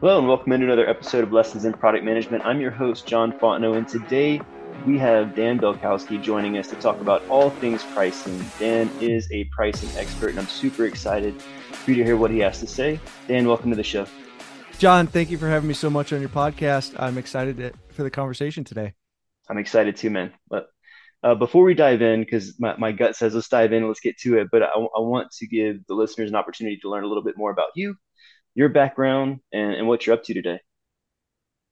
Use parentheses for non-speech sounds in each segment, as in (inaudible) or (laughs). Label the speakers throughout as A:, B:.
A: Hello, and welcome into another episode of Lessons in Product Management. I'm your host, John Fontenot, and today we have Dan Balcauski joining us to talk about all things pricing. Dan is a pricing expert, and I'm super excited for you to hear what he has to say. Dan, welcome to the show.
B: John, thank you for having me so much on your podcast. I'm excited to, for the conversation today.
A: I'm excited too, man. But uh, before we dive in, because my, my gut says let's dive in, let's get to it. But I, I want to give the listeners an opportunity to learn a little bit more about you, your background, and, and what you're up to today.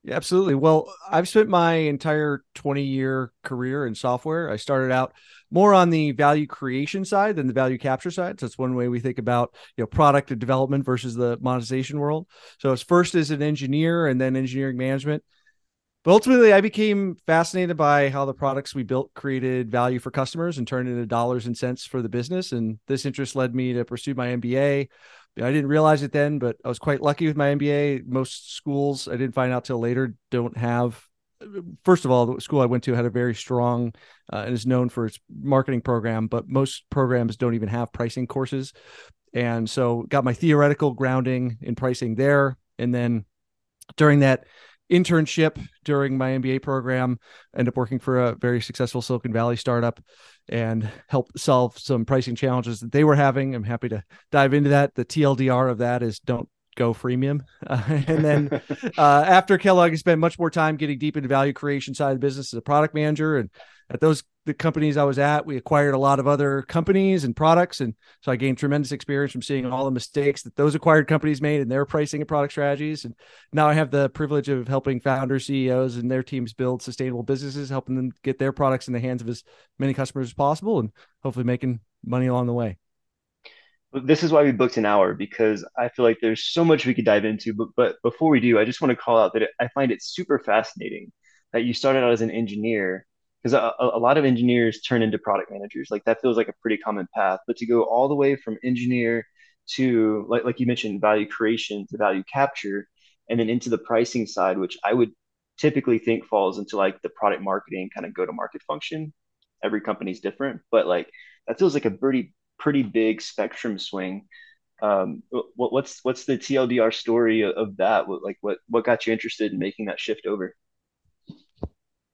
B: Yeah, absolutely. Well, I've spent my entire 20 year career in software. I started out more on the value creation side than the value capture side. So that's one way we think about, you know, product development versus the monetization world. So it's first as an engineer and then engineering management. But ultimately, I became fascinated by how the products we built created value for customers and turned into dollars and cents for the business. And this interest led me to pursue my MBA. I didn't realize it then, but I was quite lucky with my MBA. Most schools, I didn't find out till later, don't have. First of all, the school I went to had a very strong uh, and is known for its marketing program, but most programs don't even have pricing courses. And so, got my theoretical grounding in pricing there. And then during that internship during my MBA program, End up working for a very successful Silicon Valley startup and help solve some pricing challenges that they were having. I'm happy to dive into that. The TLDR of that is don't go freemium. (laughs) Uh, and then (laughs) uh, after Kellogg, I spent much more time getting deep into value creation side of the business as a product manager. And at those the companies I was at, we acquired a lot of other companies and products. And so I gained tremendous experience from seeing all the mistakes that those acquired companies made in their pricing and product strategies. And now I have the privilege of helping founders, CEOs, and their teams build sustainable businesses, helping them get their products in the hands of as many customers as possible and hopefully making money along the way
A: this is why we booked an hour because I feel like there's so much we could dive into. But but before we do, I just want to call out that I find it super fascinating that you started out as an engineer because a, a, lot of engineers turn into product managers. Like that feels like a pretty common path. But to go all the way from engineer to like like you mentioned, value creation to value capture, and then into the pricing side, which I would typically think falls into like the product marketing kind of go to market function. Every company's different, but like that feels like a pretty pretty big spectrum swing. Um, what, what's what's the TLDR story of, that? Like what what got you interested in making that shift over?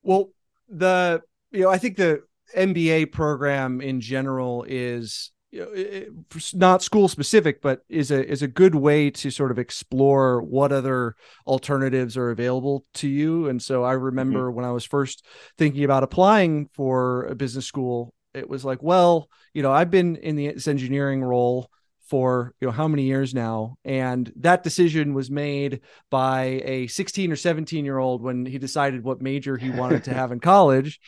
B: Well, the you know I think the MBA program in general is you know, not school specific, but is a is a good way to sort of explore what other alternatives are available to you. And so I remember mm-hmm. when I was first thinking about applying for a business school, it was like, well, you know, I've been in the engineering role for you know how many years now and that decision was made by a 16 or 17 year old when he decided what major he wanted to have in college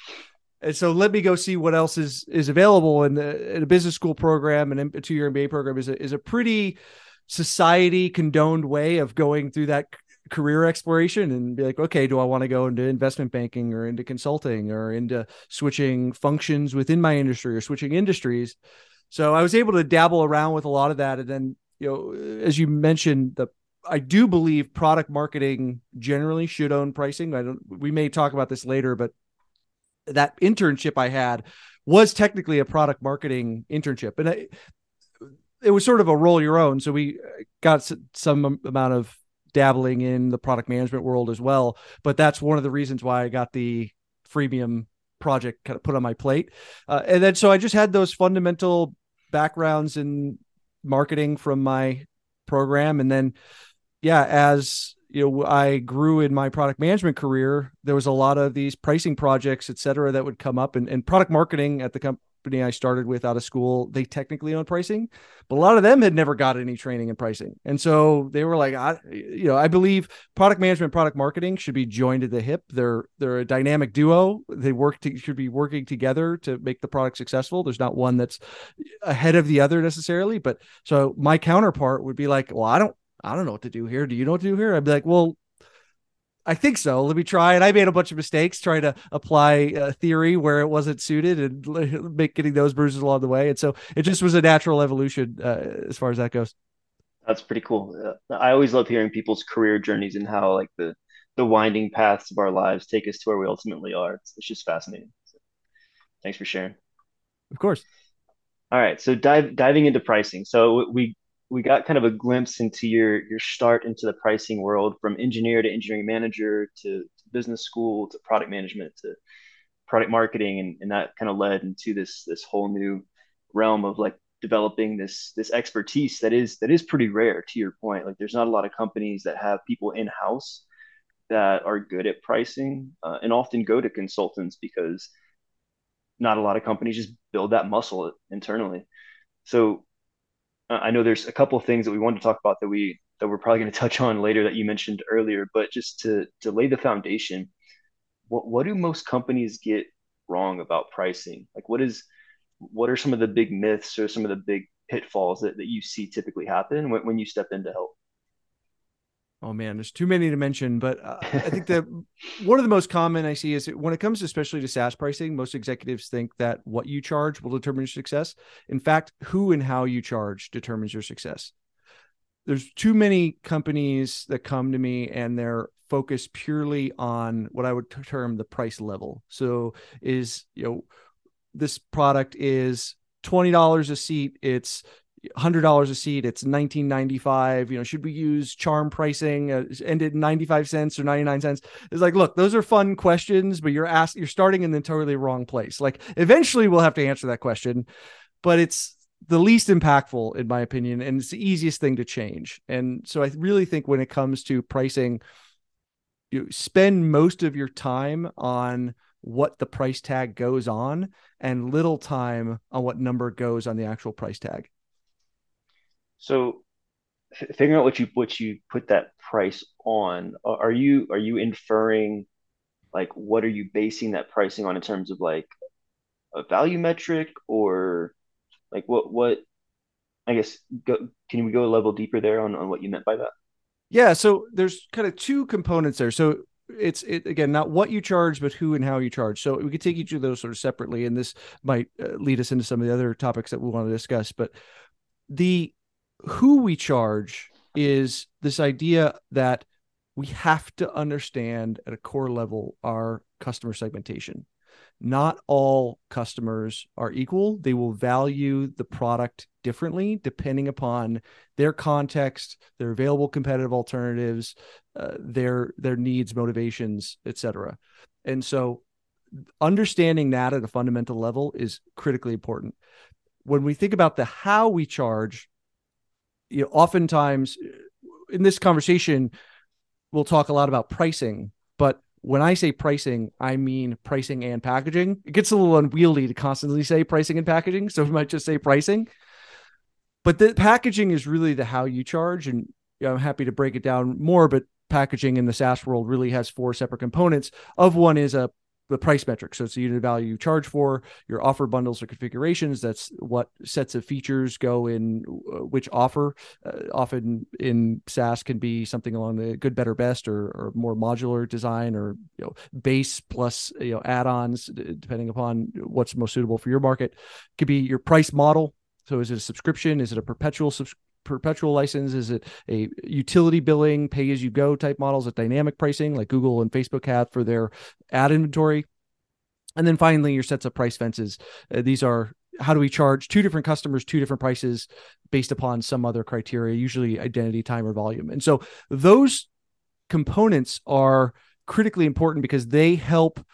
B: and so let me go see what else is is available in, the, in a business school program and a two-year mba program is a, is a pretty society condoned way of going through that career exploration and be like, okay, do I want to go into investment banking or into consulting or into switching functions within my industry or switching industries? So I was able to dabble around with a lot of that. And then, you know, as you mentioned, the I do believe product marketing generally should own pricing. I don't we may talk about this later, but that internship I had was technically a product marketing internship. And I, it was sort of a roll your own. So we got some amount of dabbling in the product management world as well. But that's one of the reasons why I got the freemium project kind of put on my plate. Uh, and then so I just had those fundamental backgrounds in marketing from my program. And then, yeah, as you know, I grew in my product management career, there was a lot of these pricing projects, et cetera, that would come up and, and product marketing at the company company I started with out of school, they technically own pricing, but a lot of them had never got any training in pricing. And so they were like, I, you know, I believe product management, product marketing should be joined at the hip. They're, they're a dynamic duo. They work to, should be working together to make the product successful. There's not one that's ahead of the other necessarily. But so my counterpart would be like, well, I don't, I don't know what to do here. Do you know what to do here? I'd be like, well, I think so. Let me try. And I made a bunch of mistakes trying to apply a theory where it wasn't suited and (laughs) make getting those bruises along the way. And so it just was a natural evolution uh, as far as that goes.
A: That's pretty cool. Uh, I always love hearing people's career journeys and how like the the winding paths of our lives take us to where we ultimately are. It's, it's just fascinating. So, thanks for sharing.
B: Of course.
A: All right. So dive diving into pricing. So we we got kind of a glimpse into your your start into the pricing world from engineer to engineering manager to, to business school to product management to product marketing. And, and that kind of led into this this whole new realm of like developing this this expertise that is that is pretty rare to your point. Like there's not a lot of companies that have people in house that are good at pricing uh, and often go to consultants because not a lot of companies just build that muscle internally. So uh, I know there's a couple of things that we wanted to talk about that we that we're probably going to touch on later that you mentioned earlier, but just to to lay the foundation, what what do most companies get wrong about pricing? Like what is what are some of the big myths or some of the big pitfalls that, that you see typically happen when, when you step in to help?
B: Oh man, there's too many to mention, but uh, I think that (laughs) one of the most common I see is when it comes especially to SaaS pricing, most executives think that what you charge will determine your success. In fact, who and how you charge determines your success. There's too many companies that come to me and they're focused purely on what I would term the price level. So is, you know, this product is $20 a seat, it's hundred dollars a seat. It's nineteen ninety five. You know, should we use charm pricing? Uh, end at ninety five cents or ninety nine cents? It's like, look, those are fun questions, but you're asked, you're starting in the totally wrong place. Like, eventually, we'll have to answer that question, but it's the least impactful, in my opinion, and it's the easiest thing to change. And so, I really think when it comes to pricing, you spend most of your time on what the price tag goes on and little time on what number goes on the actual price tag.
A: So figuring out what you what you put that price on, are you are you inferring like what are you basing that pricing on in terms of like a value metric or like what what I guess go, can we go a level deeper there on, on what you meant by that?
B: Yeah, so there's kind of two components there. So it's it again not what you charge but who and how you charge so we could take each of those sort of separately and this might uh, lead us into some of the other topics that we want to discuss but the who we charge is this idea that we have to understand at a core level our customer segmentation. Not all customers are equal. They will value the product differently depending upon their context, their available competitive alternatives, uh, their their needs, motivations, etc. And so understanding that at a fundamental level is critically important. When we think about the how we charge, you know, oftentimes uh, in this conversation, we'll talk a lot about pricing, but when I say pricing, I mean pricing and packaging. It gets a little unwieldy to constantly say pricing and packaging, so we might just say pricing. But the packaging is really the how you charge, and I'm happy to break it down more. But packaging in the SaaS world really has four separate components. Of one is a the price metric. So it's the unit value you charge for your offer bundles or configurations. That's what sets of features go in uh, which offer. Uh, often in SaaS can be something along the good, better, best, or, or more modular design, or you know base plus you know add-ons depending upon what's most suitable for your market. It could be your price model. So is it a subscription? Is it a perpetual subscription? Perpetual license? Is it a utility billing, pay as you go type models at dynamic pricing like Google and Facebook have for their ad inventory? And then finally, your sets of price fences. Uh, these are how do we charge two different customers two different prices based upon some other criteria, usually identity, time, or volume. And so those components are critically important because they help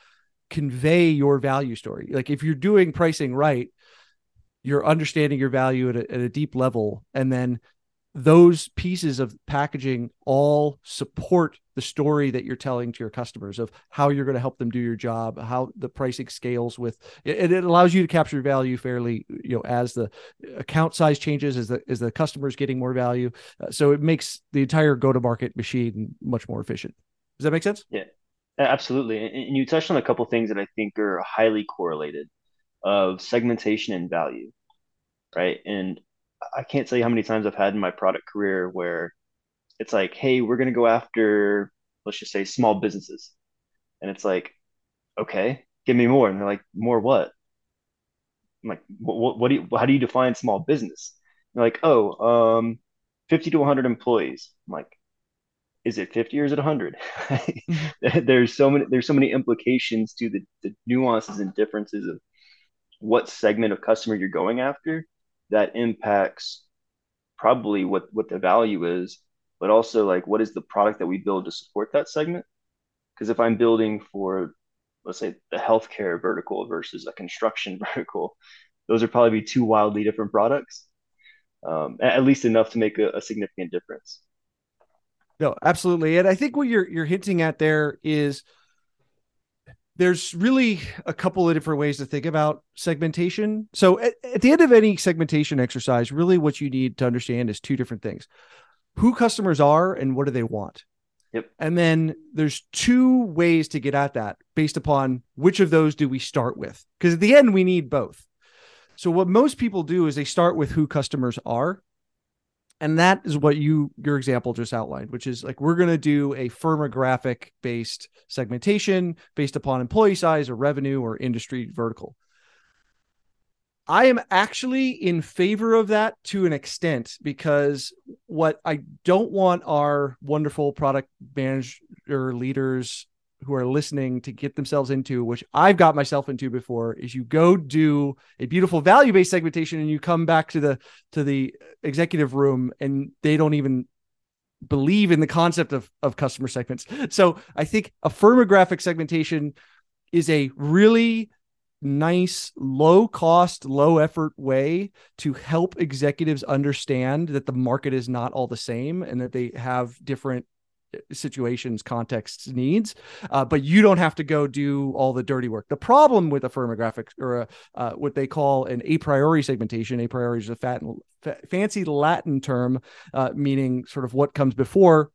B: convey your value story. Like if you're doing pricing right, you're understanding your value at a, at a deep level. And then those pieces of packaging all support the story that you're telling to your customers of how you're going to help them do your job how the pricing scales with it, it allows you to capture value fairly you know as the account size changes as the as the customers getting more value. Uh, so it makes the entire go to market machine much more efficient. Does that make sense?
A: Yeah absolutely. And you touched on a couple things that i think are highly correlated of segmentation and value right? And I can't tell you how many times I've had in my product career where it's like, hey, we're going to go after, let's just say, small businesses. And it's like, okay, give me more. And they're like, more what? I'm like, what, what do you, how do you define small business? They're like, oh, um, 50 to 100 employees. I'm like, is it 50 or is it 100? (laughs) Mm-hmm. there's so many, there's so many implications to the, the nuances and differences of what segment of customer you're going after that impacts probably what what the value is, but also like what is the product that we build to support that segment? Because if I'm building for let's say the healthcare vertical versus a construction (laughs) vertical, those are probably two wildly different products. Um, at least enough to make a, a significant difference.
B: No, absolutely. And I think what you're you're hinting at there is there's really a couple of different ways to think about segmentation. So at, at, the end of any segmentation exercise, really what you need to understand is two different things. Who customers are and what do they want?
A: Yep.
B: And then there's two ways to get at that based upon which of those do we start with? Because at the end we need both. So what most people do is they start with who customers are and that is what you your example just outlined which is like we're going to do a firmographic based segmentation based upon employee size or revenue or industry vertical. I am actually in favor of that to an extent because what i don't want our wonderful product manager leaders who are listening to get themselves into, which I've got myself into before, is you go do a beautiful value-based segmentation and you come back to the to the executive room and they don't even believe in the concept of of customer segments. So I think a firmographic segmentation is a really nice low cost low effort way to help executives understand that the market is not all the same and that they have different situations, contexts, needs, uh, but you don't have to go do all the dirty work. The problem with a firmographic or a, uh, what they call an a priori segmentation, a priori is a fat, fancy Latin term uh, meaning sort of what comes before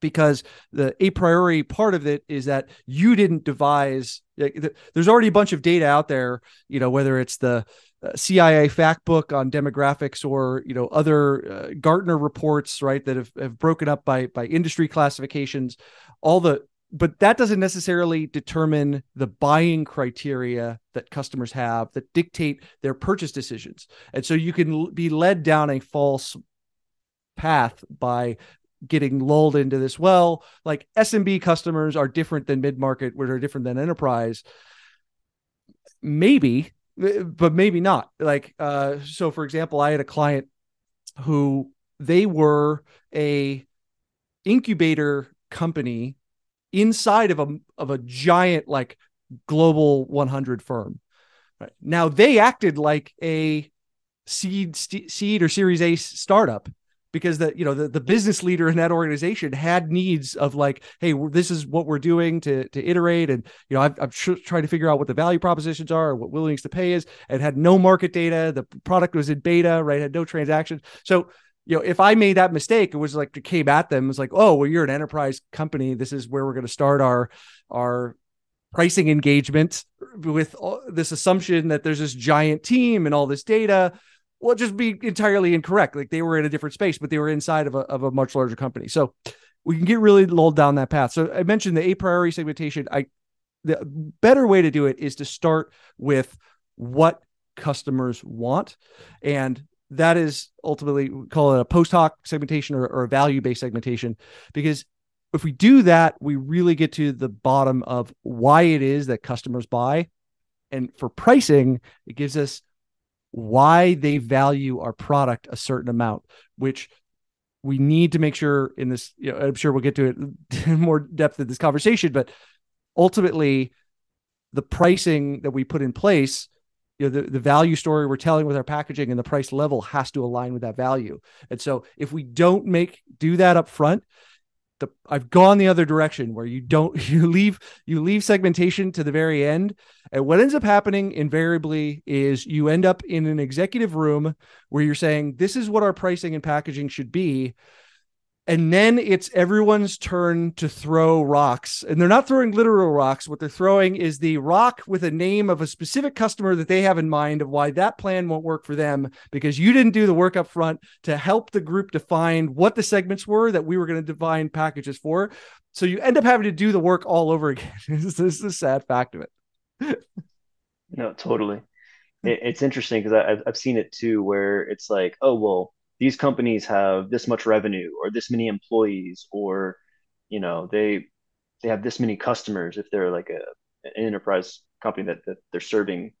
B: because the a priori part of it is that you didn't devise there's already a bunch of data out there you know whether it's the uh, CIA fact book on demographics or you know other uh, Gartner reports right that have, have broken up by by industry classifications. All the but that doesn't necessarily determine the buying criteria that customers have that dictate their purchase decisions. And so you can be led down a false path by getting lulled into this well like smb customers are different than mid-market which are different than enterprise maybe but maybe not. Like, uh, so for example, I had a client who they were a incubator company inside of a of a giant like global 100 firm. Right. Now they acted like a seed st- seed or series A startup because the you know the, the business leader in that organization had needs of like hey this is what we're doing to to iterate. And you know I've, I'm trying to figure out what the value propositions are what willingness to pay is and had no market data. The product was in beta right? Had no transactions. So you know if I made that mistake it was like it came at them. It was like oh well you're an enterprise company. This is where we're going to start our our pricing engagement with this assumption that there's this giant team and all this data well just be entirely incorrect. Like they were in a different space, but they were inside of a of a much larger company. So we can get really lulled down that path. So I mentioned the a priori segmentation. I the better way to do it is to start with what customers want and that is ultimately we call it a post hoc segmentation or, or a value based segmentation because if we do that we really get to the bottom of why it is that customers buy and for pricing it gives us why they value our product a certain amount, which we need to make sure in this, you know, I'm sure we'll get to it (laughs) in more depth in this conversation, but ultimately the pricing that we put in place, you know, the, the value story we're telling with our packaging and the price level has to align with that value. And so if we don't make do that up front, the I've gone the other direction where you don't (laughs) you leave you leave segmentation to the very end. And what ends up happening invariably is you end up in an executive room where you're saying this is what our pricing and packaging should be and then it's everyone's turn to throw rocks. And they're not throwing literal rocks. What they're throwing is the rock with a name of a specific customer that they have in mind of why that plan won't work for them because you didn't do the work up front to help the group define what the segments were that we were going to define packages for. So you end up having to do the work all over (laughs) again. This is the sad fact of it.
A: No totally. Hmm. It, it's interesting because I've, I've seen it too where it's like oh well these companies have this much revenue or this many employees or you know they they have this many customers if they're like a an enterprise company that, that they're serving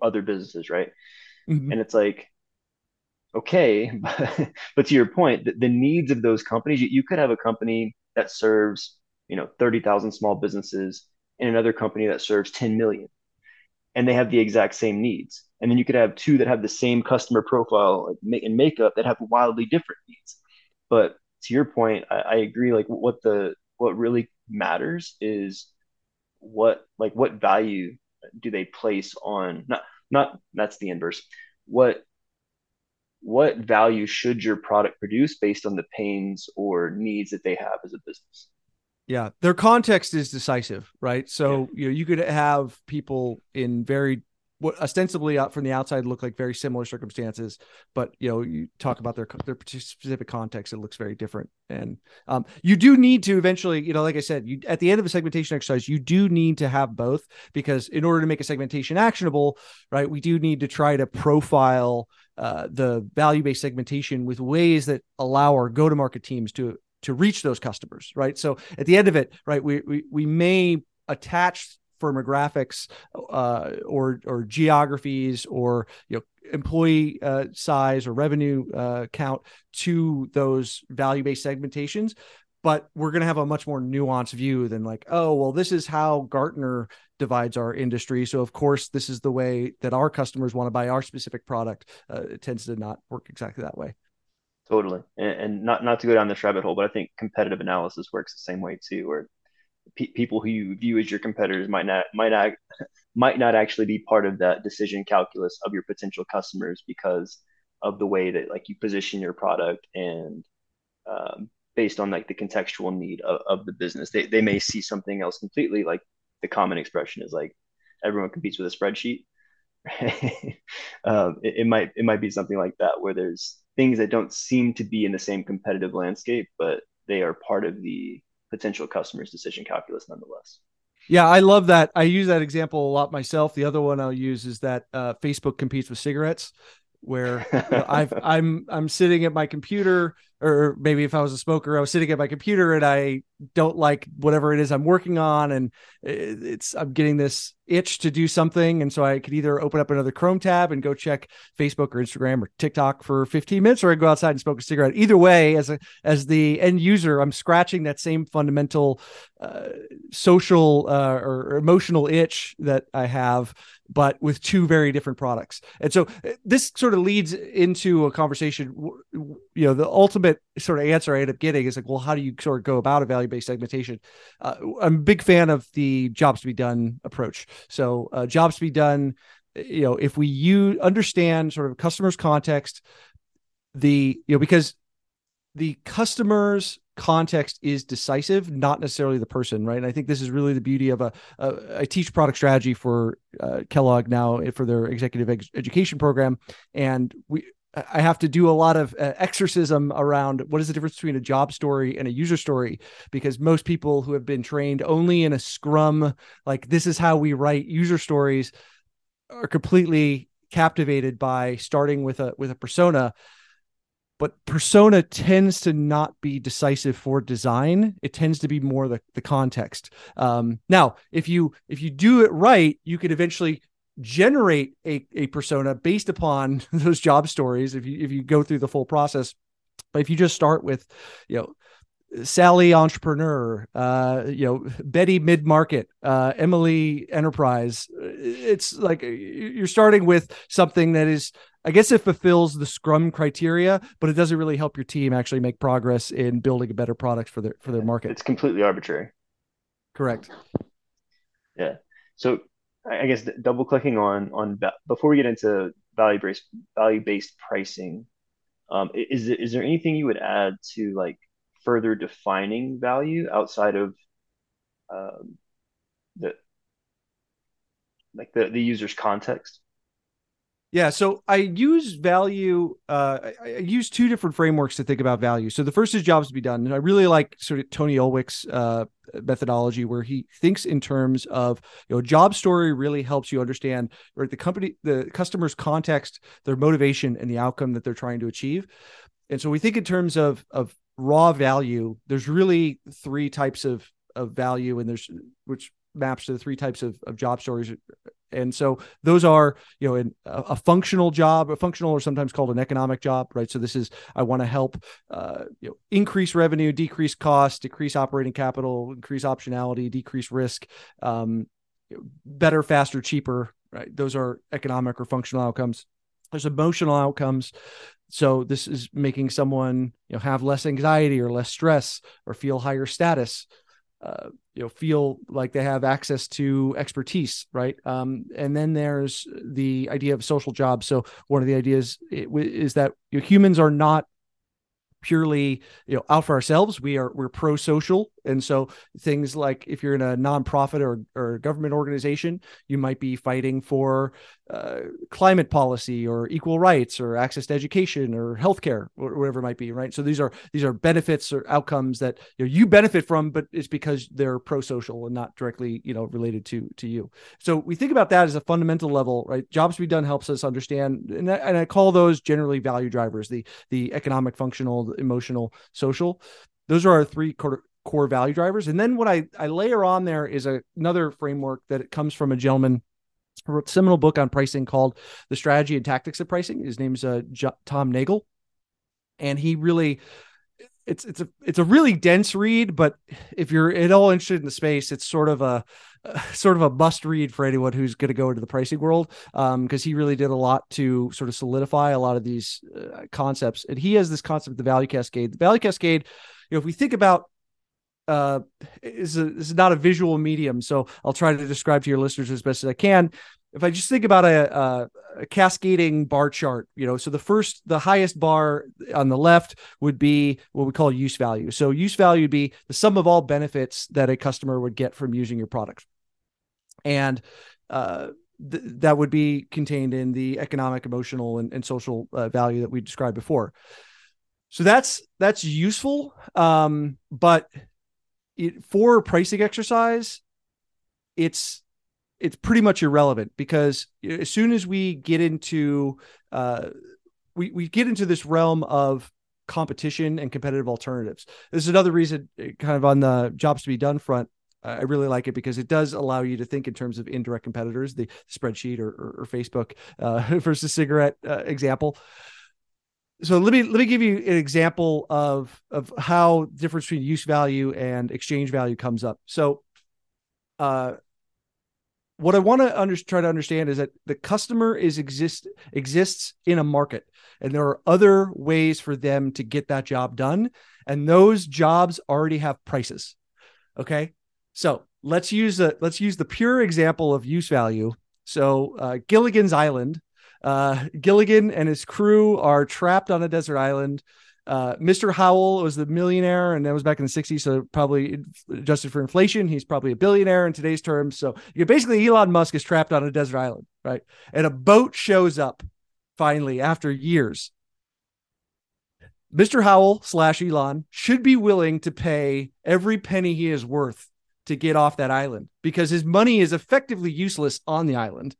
A: other businesses right mm-hmm. and it's like okay, (laughs) but, but to your point, the, the needs of those companies, you, you could have a company that serves, you know, 30,000 small businesses and another company that serves 10 million and they have the exact same needs. And then you could have two that have the same customer profile and makeup that have wildly different needs. But to your point, I, I agree. Like what the what really matters is what like what value do they place on not not that's the inverse. What what value should your product produce based on the pains or needs that they have as a business?
B: Yeah, their context is decisive, right? So yeah. you know you could have people in very what ostensibly out from the outside look like very similar circumstances, but you know you talk about their their specific context, it looks very different. And um, you do need to eventually, you know, like I said, you at the end of a segmentation exercise, you do need to have both because in order to make a segmentation actionable, right, we do need to try to profile uh, the value based segmentation with ways that allow our go to market teams to to reach those customers, right? So at the end of it, right, we we, we may attach firmographics uh, or or geographies or you know employee uh, size or revenue uh, count to those value based segmentations but we're going to have a much more nuanced view than like oh well this is how gartner divides our industry. So of course this is the way that our customers want to buy our specific product. Uh, it tends to not work exactly that way
A: Totally, and, and, not not to go down this rabbit hole, but I think competitive analysis works the same way too, where pe- people who you view as your competitors might not might not (laughs) might not actually be part of that decision calculus of your potential customers because of the way that like you position your product and um, based on like the contextual need of, of the business, they they may see something else completely. Like the common expression is like everyone competes with a spreadsheet. (laughs) um, it, it might it might be something like that where there's things that don't seem to be in the same competitive landscape, but they are part of the potential customer's decision calculus nonetheless.
B: Yeah, I love that. I use that example a lot myself. The other one I'll use is that uh, Facebook competes with cigarettes, where I've (laughs) I'm I'm sitting at my computer or maybe if I was a smoker, I was sitting at my computer and I don't like whatever it is I'm working on, and it's I'm getting this itch to do something, and so I could either open up another Chrome tab and go check Facebook or Instagram or TikTok for 15 minutes, or I go outside and smoke a cigarette. Either way, as a as the end user, I'm scratching that same fundamental uh, social uh, or emotional itch that I have, but with two very different products. And so uh, this sort of leads into a conversation. You know, the ultimate sort of answer I end up getting is like, well, how do you sort of go about a value based segmentation? Uh, I'm a big fan of the jobs to be done approach. So, uh, jobs to be done, you know, if we you understand sort of customers' context, the you know because the customer's context is decisive, not necessarily the person, right? And I think this is really the beauty of a. teach product strategy for uh, Kellogg now for their executive ed- education program, and we I have to do a lot of uh, exorcism around what is the difference between a job story and a user story because most people who have been trained only in a scrum like this is how we write user stories are completely captivated by starting with a with a persona. But persona tends to not be decisive for design. It tends to be more the, the context. Um, now if you if you do it right you could eventually generate a, a persona based upon (laughs) those job stories if you if you go through the full process but if you just start with you know Sally entrepreneur, uh, you know, Betty mid market, uh, Emily enterprise. It's like you're starting with something that is, I guess, it fulfills the Scrum criteria, but it doesn't really help your team actually make progress in building a better product for their for their market.
A: It's completely arbitrary.
B: Correct.
A: Yeah. So I guess double clicking on on before we get into value based value based pricing, um, is is there anything you would add to like further defining value outside of um, the like the the user's context?
B: Yeah, so I use value. Uh, I, use two different frameworks to think about value. So the first is jobs to be done, and I really like sort of Tony Ulwick's uh, methodology where he thinks in terms of you know job story really helps you understand right the company, the customer's context, their motivation, and the outcome that they're trying to achieve. And so we think in terms of of raw value. There's really three types of of value, and there's which maps to the three types of, of job stories And so those are, you know, in a, a functional job, a functional or sometimes called an economic job, right? So this is I want to help, uh, you know, increase revenue, decrease cost, decrease operating capital, increase optionality, decrease risk, um, better, faster, cheaper, right? Those are economic or functional outcomes. There's emotional outcomes. So this is making someone, you know, have less anxiety or less stress or feel higher status. Uh, you know feel like they have access to expertise right? Um, and then there's the idea of social jobs so one of the ideas is that you know, humans are not purely you know out for ourselves. We are we're pro-social and so things like if you're in a nonprofit or, or government organization you might be fighting for uh, climate policy or equal rights or access to education or healthcare or whatever it might be right? So these are these are benefits or outcomes that you, know, you benefit from but it's because they're pro-social and not directly you know related to to you. So we think about that as a fundamental level right? Jobs to be done helps us understand and I, and I call those generally value drivers the the economic functional emotional social. Those are our three core, value drivers and then what i i layer on there is a, another framework that comes from a gentleman who wrote a seminal book on pricing called the strategy and tactics of pricing his name's uh, J- Tom Nagle and he really it's it's a it's a really dense read, but if you're at all interested in the space, it's sort of a (laughs) sort of a must read for anyone who's going to go into the pricing world because um, he really did a lot to sort of solidify a lot of these uh, concepts. And he has this concept of the value cascade. The value cascade, you know, if we think about uh is a, is not a visual medium so i'll try to describe to your listeners as best as i can if I just think about a, a, a, cascading bar chart, you know, so the first, the highest bar on the left would be what we call use value. So use value would be the sum of all benefits that a customer would get from using your product, and uh, th- that would be contained in the economic, emotional, and, and social uh, value that we described before. So that's that's useful, um, but it, for pricing exercise, it's it's pretty much irrelevant because as soon as we get into uh, we we get into this realm of competition and competitive alternatives. This is another reason, uh, kind of on the jobs to be done front. I really like it because it does allow you to think in terms of indirect competitors, the spreadsheet or, or, or Facebook uh, (laughs) versus cigarette uh, example. So let me let me give you an example of of how difference between use value and exchange value comes up. So, uh, what I want to under, try to understand is that the customer is exist exists in a market, and there are other ways for them to get that job done, and those jobs already have prices. Okay, so let's use a let's use the pure example of use value. So uh, Gilligan's Island, uh, Gilligan and his crew are trapped on a desert island uh, Mr. Howell was the millionaire, and that was back in the 60s. So, probably adjusted for inflation, he's probably a billionaire in today's terms. So, basically, Elon Musk is trapped on a desert island, right? And a boat shows up finally after years. Mr. Howell slash Elon should be willing to pay every penny he is worth to get off that island because his money is effectively useless on the island.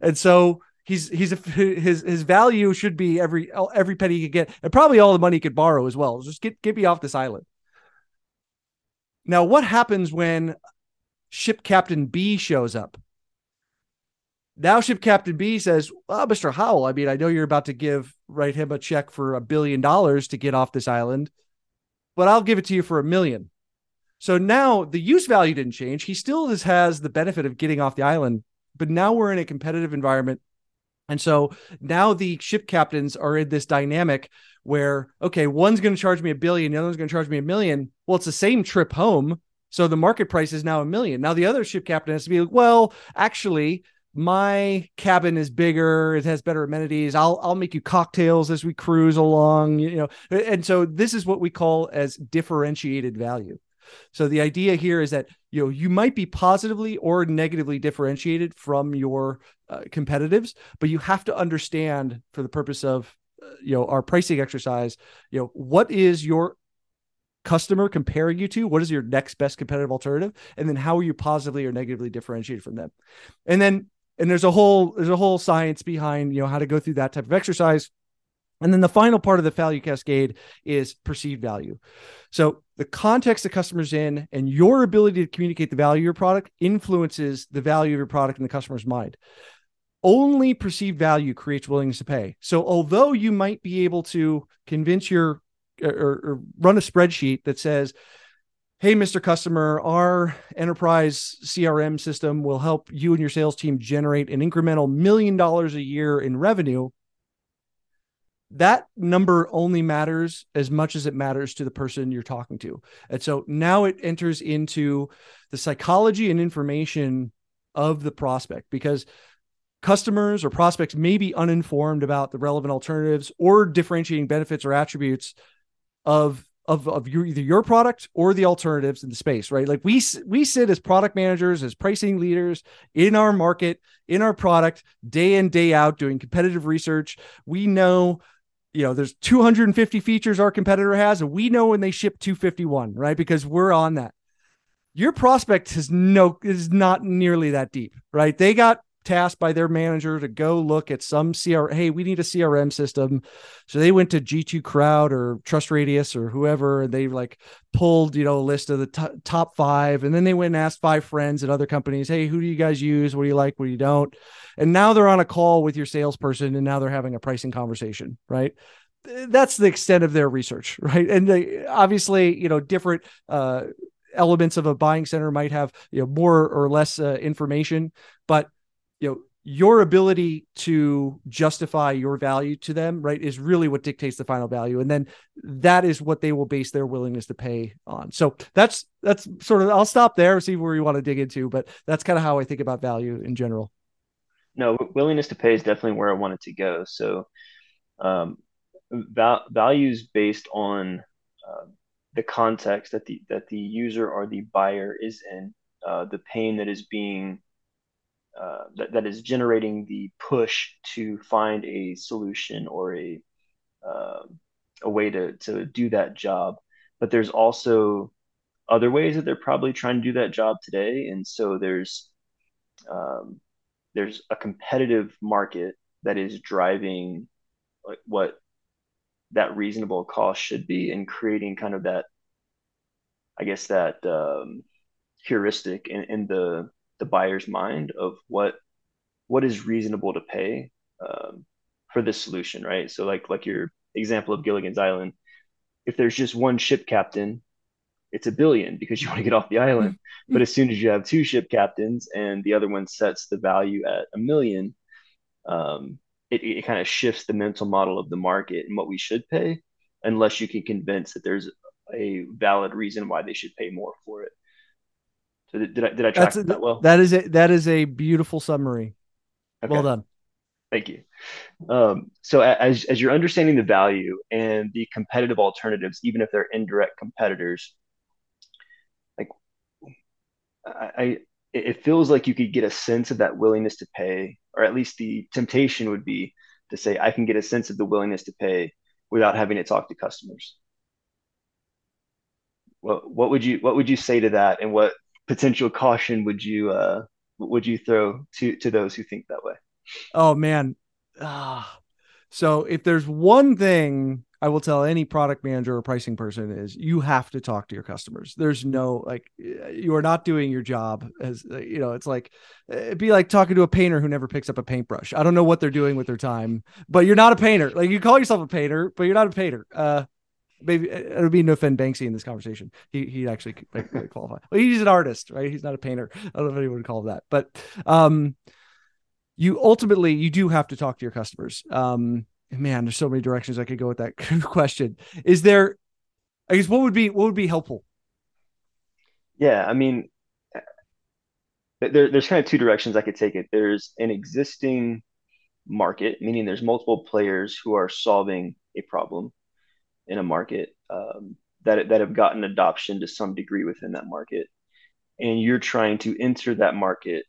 B: And so he's he's a, his his value should be every every penny he could get, and probably all the money he could borrow as well. Just get get me off this island. Now, what happens when ship captain B shows up? Now, ship captain B says, "Well, Mr. Howell, I mean, I know you're about to give write him a check for a billion dollars to get off this island, but I'll give it to you for a million. So now the use value didn't change. He still has the benefit of getting off the island, but now we're in a competitive environment and so now the ship captains are in this dynamic where, okay, one's going to charge me a billion, the other one's going to charge me a million. Well, it's the same trip home. So the market price is now a million. Now the other ship captain has to be like, well, actually, my cabin is bigger it has better amenities i'll i'll make you cocktails as we cruise along you know and so this is what we call as differentiated value so the idea here is that you know you might be positively or negatively differentiated from your uh, competitives, but you have to understand for the purpose of uh, you know our pricing exercise, you know what is your customer comparing you to? What is your next best competitive alternative? And then how are you positively or negatively differentiated from them? And then and there's a whole there's a whole science behind you know how to go through that type of exercise And then the final part of the value cascade is perceived value. So the context the customer's in and your ability to communicate the value of your product influences the value of your product in the customer's mind. Only perceived value creates willingness to pay. So although you might be able to convince your or, or run a spreadsheet that says, Hey, Mr. Customer, our enterprise CRM system will help you and your sales team generate an incremental million dollars a year in revenue that number only matters as much as it matters to the person you're talking to. And so now it enters into the psychology and information of the prospect because customers or prospects may be uninformed about the relevant alternatives or differentiating benefits or attributes of of, of your, either your product or the alternatives in the space, right? Like we we sit as product managers, as pricing leaders in our market, in our product, day in day out, doing competitive research. We know you know, there's 250 features our competitor has, and we know when they ship 251, right? Because we're on that. Your prospect has no is not nearly that deep, right? They got tasked by their manager to go look at some CR. Hey, we need a CRM system. So they went to G2 Crowd or Trust Radius or whoever, and they like pulled, you know, a list of the t- top five. And then they went and asked five friends at other companies, Hey, who do you guys use? What do you like? What do you don't? And now they're on a call with your salesperson and now they're having a pricing conversation, right? That's the extent of their research, (laughs) right? And they obviously, you know, different, uh, elements of a buying center might have you know more or less uh, information but you know your ability to justify your value to them right is really what dictates the final value. And then that is what they will base their willingness to pay on. So that's that's sort of i'll stop there see where you want to dig into but that's kind of how i think about value in general.
A: No willingness to pay is definitely where i want it to go. So um, val- values based on uh, the context that the that the user or the buyer is in uh, the pain that is being uh, that, that is generating the push to find a solution or a uh, a way to to do that job. But there's also other ways that they're probably trying to do that job today, and so there's um, there's a competitive market that is driving like what that reasonable cost should be and creating kind of that i guess that um, heuristic in, in the the buyer's mind of what what is reasonable to pay um, for this solution, right? So like like your example of Gilligan's Island, if there's just one ship captain, it's a billion because you (laughs) want to get off the island. Mm-hmm. But as soon as you have two ship captains and the other one sets the value at a million, um, it, it kind of shifts the mental model of the market and what we should pay, unless you can convince that there's a valid reason why they should pay more for it. So did, did I did I track that well?
B: That is a that is a beautiful summary. Okay. Well done.
A: Thank you. Um, so as as you're understanding the value and the competitive alternatives, even if they're indirect competitors, like I, I it feels like you could get a sense of that willingness to pay, or at least the temptation would be to say, I can get a sense of the willingness to pay without having to talk to customers. What what would you what would you say to that, and what potential caution would you uh would you throw to to those who think that way?
B: Oh man. Ah. So if there's one thing I will tell any product manager or pricing person is you have to talk to your customers. There's no like you are not doing your job as you know, it's like it'd be like talking to a painter who never picks up a paintbrush. I don't know what they're doing with their time, but you're not a painter. Like you call yourself a painter, but you're not a painter. Uh maybe it would be no offend Banksy in this conversation. He he actually (laughs) qualify. Well, he's an artist, right? He's not a painter. I don't know if anyone would call that, but um, you ultimately you do have to talk to your customers. Um, man, there's so many directions I could go with that (laughs) question. Is there? I guess what would be what would be helpful?
A: Yeah, I mean, there, there's kind of two directions I could take it. There's an existing market, meaning there's multiple players who are solving a problem in a market um, that that have gotten adoption to some degree within that market, and you're trying to enter that market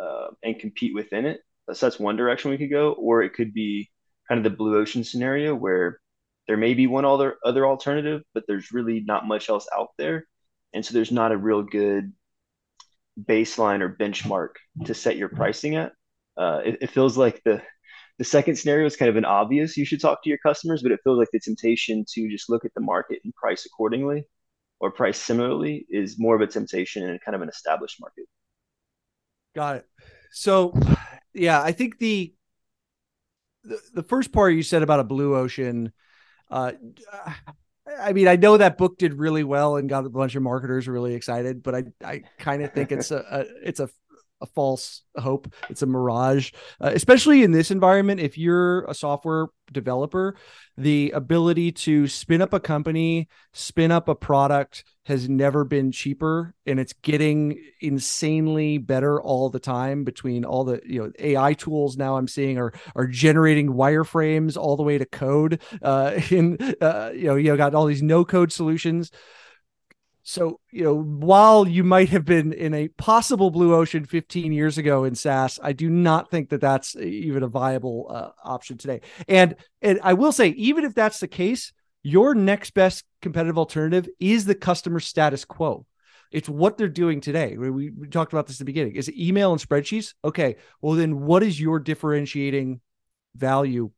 A: uh, and compete within it. So that's one direction we could go, or it could be kind of the blue ocean scenario where there may be one other other alternative, but there's really not much else out there, and so there's not a real good baseline or benchmark to set your pricing at. Uh, it, it feels like the the second scenario is kind of an obvious you should talk to your customers, but it feels like the temptation to just look at the market and price accordingly or price similarly is more of a temptation in kind of an established market.
B: Got it. So, yeah, I think the the, the first part you said about a blue ocean, uh, I mean, I know that book did really well and got a bunch of marketers really excited, but I I kind of think it's a, a it's a a false hope. It's a mirage, uh, especially in this environment. If you're a software developer, the ability to spin up a company, spin up a product has never been cheaper, and it's getting insanely better all the time. Between all the you know AI tools now, I'm seeing are are generating wireframes all the way to code. Uh, (laughs) in uh, you know you know got all these no code solutions so you know while you might have been in a possible blue ocean 15 years ago in SaaS, I do not think that that's even a viable uh, option today. And and I will say, even if that's the case, your next best competitive alternative is the customer status quo. It's what they're doing today. We, we talked about this at the beginning. Is it email and spreadsheets? Okay. Well, then what is your differentiating value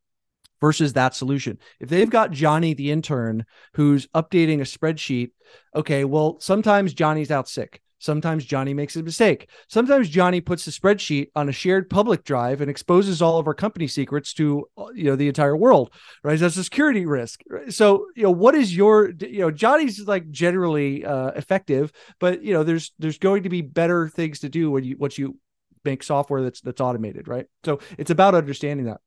B: versus that solution. If they've got Johnny the intern who's updating a spreadsheet, okay, well, sometimes Johnny's out sick. Sometimes Johnny makes a mistake. Sometimes Johnny puts the spreadsheet on a shared public drive and exposes all of our company secrets to you know the entire world. Right? That's a security risk. So you know what is your you know Johnny's like generally uh, effective, but you know there's there's going to be better things to do when you once you make software that's that's automated. Right? So it's about understanding that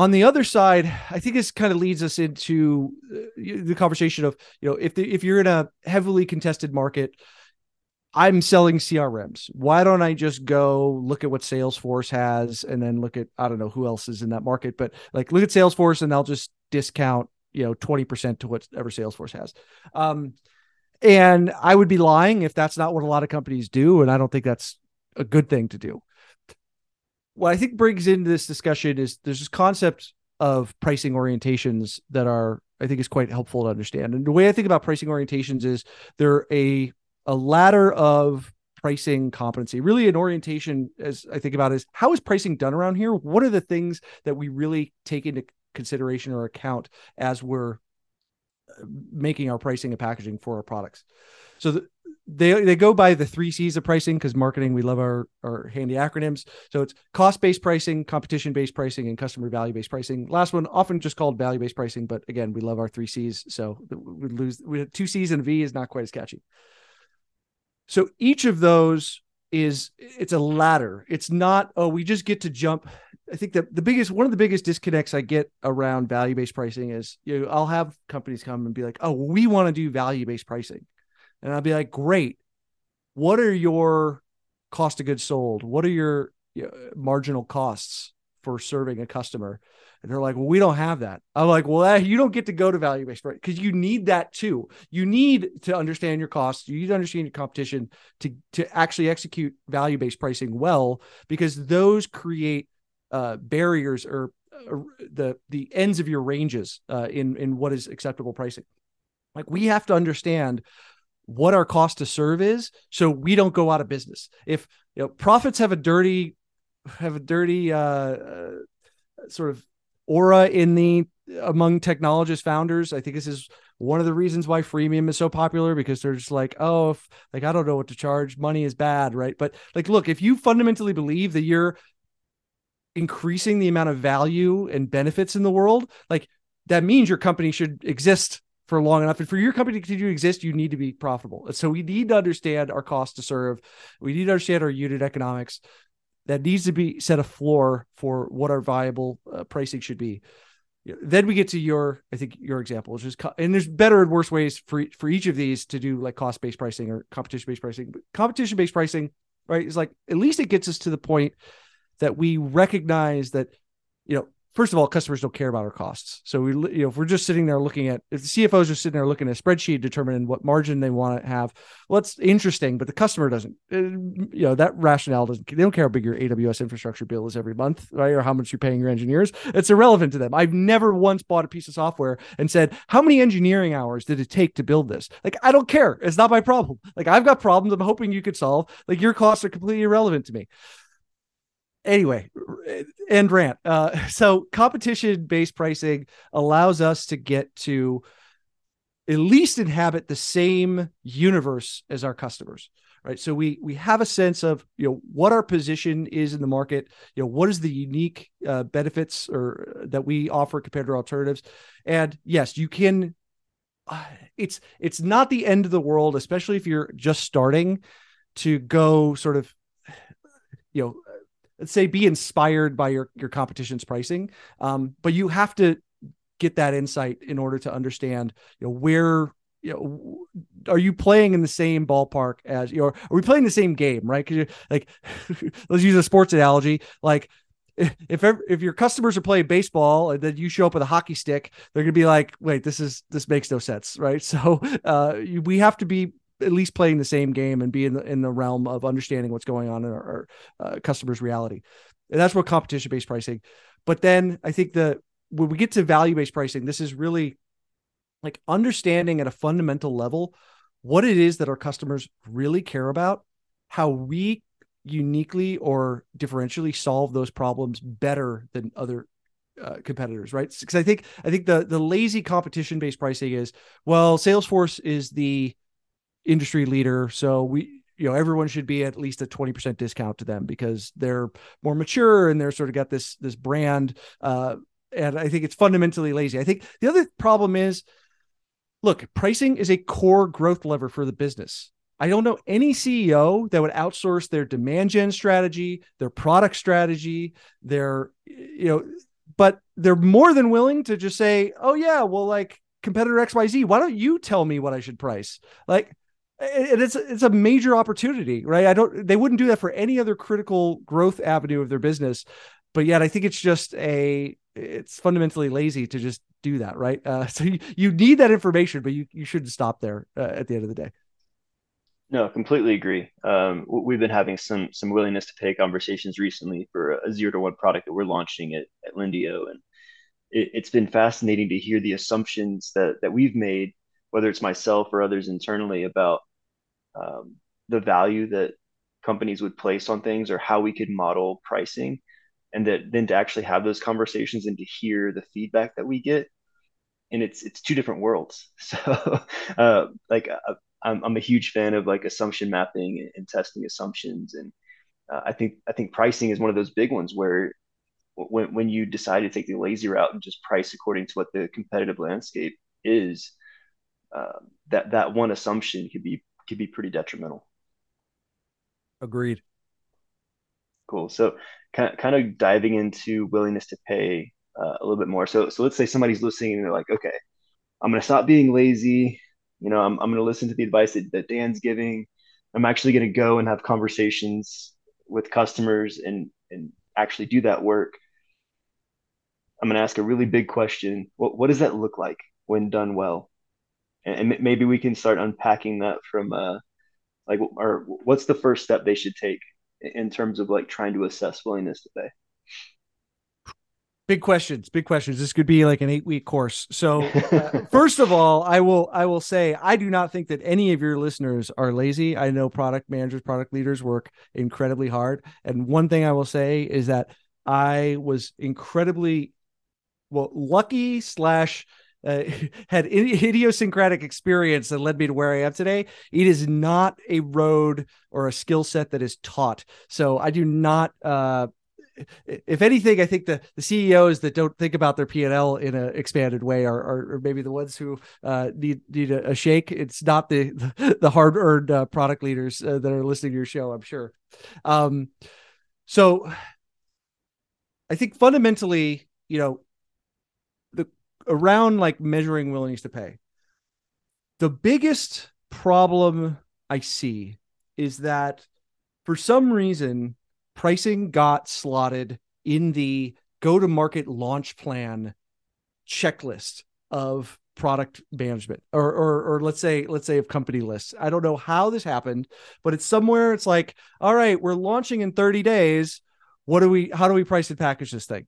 B: on the other side, I think this kind of leads us into uh, the conversation of you know if the, if you're in a heavily contested market, I'm selling CRMs. Why don't I just go look at what Salesforce has and then look at I don't know who else is in that market, but like look at Salesforce and I'll just discount you know 20% to whatever Salesforce has. Um, and I would be lying if that's not what a lot of companies do, and I don't think that's a good thing to do what I think brings into this discussion is there's this concept of pricing orientations that are I think is quite helpful to understand. And the way I think about pricing orientations is they're a a ladder of pricing competency. Really an orientation as I think about is how is pricing done around here? What are the things that we really take into consideration or account as we're uh, making our pricing and packaging for our products? So the, they they go by the three C's of pricing because marketing we love our our handy acronyms. So it's cost based pricing, competition based pricing, and customer value based pricing. Last one often just called value based pricing, but again we love our three C's. So we lose we two C's and V is not quite as catchy. So each of those is it's a ladder. It's not oh we just get to jump. I think that the biggest one of the biggest disconnects I get around value based pricing is you know, I'll have companies come and be like oh we want to do value based pricing and I'll be like, great. What are your cost of goods sold? What are your marginal costs for serving a customer? And they're like, well, we don't have that. I'm like, well, you don't get to go to value based pricing because you need that too. You need to understand your costs. You need to understand your competition to to actually execute value based pricing well because those create uh, barriers or uh, the the ends of your ranges uh, in in what is acceptable pricing. Like we have to understand what our cost to serve is so we don't go out of business. If you know profits have a dirty have a dirty uh, uh, sort of aura in the among technologist founders i think this is one of the reasons why freemium is so popular because they're just like oh if, like i don't know what to charge. Money is bad right? But like look if you fundamentally believe that you're increasing the amount of value and benefits in the world like that means your company should exist for long enough. And for your company to continue to exist, you need to be profitable. So we need to understand our cost to serve. We need to understand our unit economics. That needs to be set a floor for what our viable uh, pricing should be. Then we get to your, I think your example, is, co- and there's better and worse ways for for each of these to do like cost based pricing or competition based pricing. Competition based pricing, right, is like at least it gets us to the point that we recognize that, you know, first of all, customers don't care about our costs. So we, you know, if we're just sitting there looking at, if the CFOs are sitting there looking at a spreadsheet determining what margin they want to have, well, that's interesting, but the customer doesn't, uh, you know, that rationale doesn't, they don't care how big your AWS infrastructure bill is every month, right? Or how much you're paying your engineers. It's irrelevant to them. I've never once bought a piece of software and said, how many engineering hours did it take to build this? Like, I don't care. It's not my problem. Like, I've got problems I'm hoping you could solve. Like, your costs are completely irrelevant to me anyway, end rant. Uh, (laughs) so competition based pricing allows us to get to at least inhabit the same universe as our customers right so we we have a sense of you know what our position is in the market you know what is the unique uh, benefits or uh, that we offer compared to alternatives and yes you can uh, it's it's not the end of the world especially if you're just starting to go sort of (sighs) you know let's say be inspired by your your competition's pricing um, but you have to get that insight in order to understand you know where you know are you playing in the same ballpark as you know are we playing the same game right? Because you're like (laughs) let's use a sports analogy like if if your customers are playing baseball and then you show up with a hockey stick they're gonna be like wait this is this makes no sense right? (laughs) So uh we have to be at least playing the same game and be in the in the realm of understanding what's going on in our, our uh, customers reality and that's what competition based pricing but then i think the when we get to value based pricing, this is really like understanding at a fundamental level what it is that our customers really care about, how we uniquely or differentially solve those problems better than other uh, competitors, right? Because I think I think the the lazy competition based pricing is well, Salesforce is the industry leader, so we you know everyone should be at least a 20% discount to them because they're more mature and they're sort of got this this brand uh, and I think it's fundamentally lazy. I think the other problem is look, pricing is a core growth lever for the business. I don't know any CEO that would outsource their demand gen strategy, their product strategy, their, you know, but they're more than willing to just say, oh, yeah, well, like competitor XYZ, why don't you tell me what I should price? Like, it's it's a major opportunity, right? I don't they wouldn't do that for any other critical growth avenue of their business but yet I think it's just a it's fundamentally lazy to just do that, right? Uh, (laughs) so you, you need that information, but you you shouldn't stop there uh, at the end of the day.
A: No, completely agree. Um, we've been having some some willingness to pay conversations recently for a zero to one product that we're launching at, at Lindio, and it, has been fascinating to hear the assumptions that that we've made, whether it's myself or others internally, about um, the value that companies would place on things or how we could model pricing and that then to actually have those conversations and to hear the feedback that we get. And it's it's two different worlds. (laughs) So uh, like uh, I'm, I'm a huge fan of like assumption mapping and, and testing assumptions. And uh, i think i think pricing is one of those big ones where when, when you decide to take the lazy route and just price according to what the competitive landscape is uh, that that one assumption could be could be pretty detrimental
B: agreed
A: Cool. So kind of, kind of diving into willingness to pay uh, a little bit more. So so let's say somebody's listening and they're like, okay, I'm gonna stop being lazy. You know, I'm I'm gonna listen to the advice that, that Dan's giving. I'm actually gonna go and have conversations with customers and and actually do that work. I'm gonna ask a really big question. What what does that look like when done well? And, and maybe we can start unpacking that from uh like or what's the first step they should take in terms of like trying to assess willingness to pay?
B: Big questions, big questions. This could be like an eight week course. So, (laughs) uh, first of all, I will I will say I do not think that any of your listeners are lazy. I know product managers, product leaders work incredibly hard, and one thing I will say is that I was incredibly well lucky slash uh, (laughs) had idiosyncratic experience that led me to where I am today. It is not a road or a skill set that is taught. So I do not. Uh, if anything, I think the, the CEOs that don't think about their P and L in an expanded way are, are, are, maybe the ones who uh, need need a, a, shake. It's not the (laughs) the, hard earned uh, product leaders uh, that are listening to your show. I'm sure. Um, so I think fundamentally, you know, around like measuring willingness to pay. The biggest problem I see is that for some reason pricing got slotted in the go to market launch plan checklist of product management or, or or let's say let's say of company lists. I don't know how this happened but it's somewhere it's like all right we're launching in 30 days. What do we how do we price and package this thing?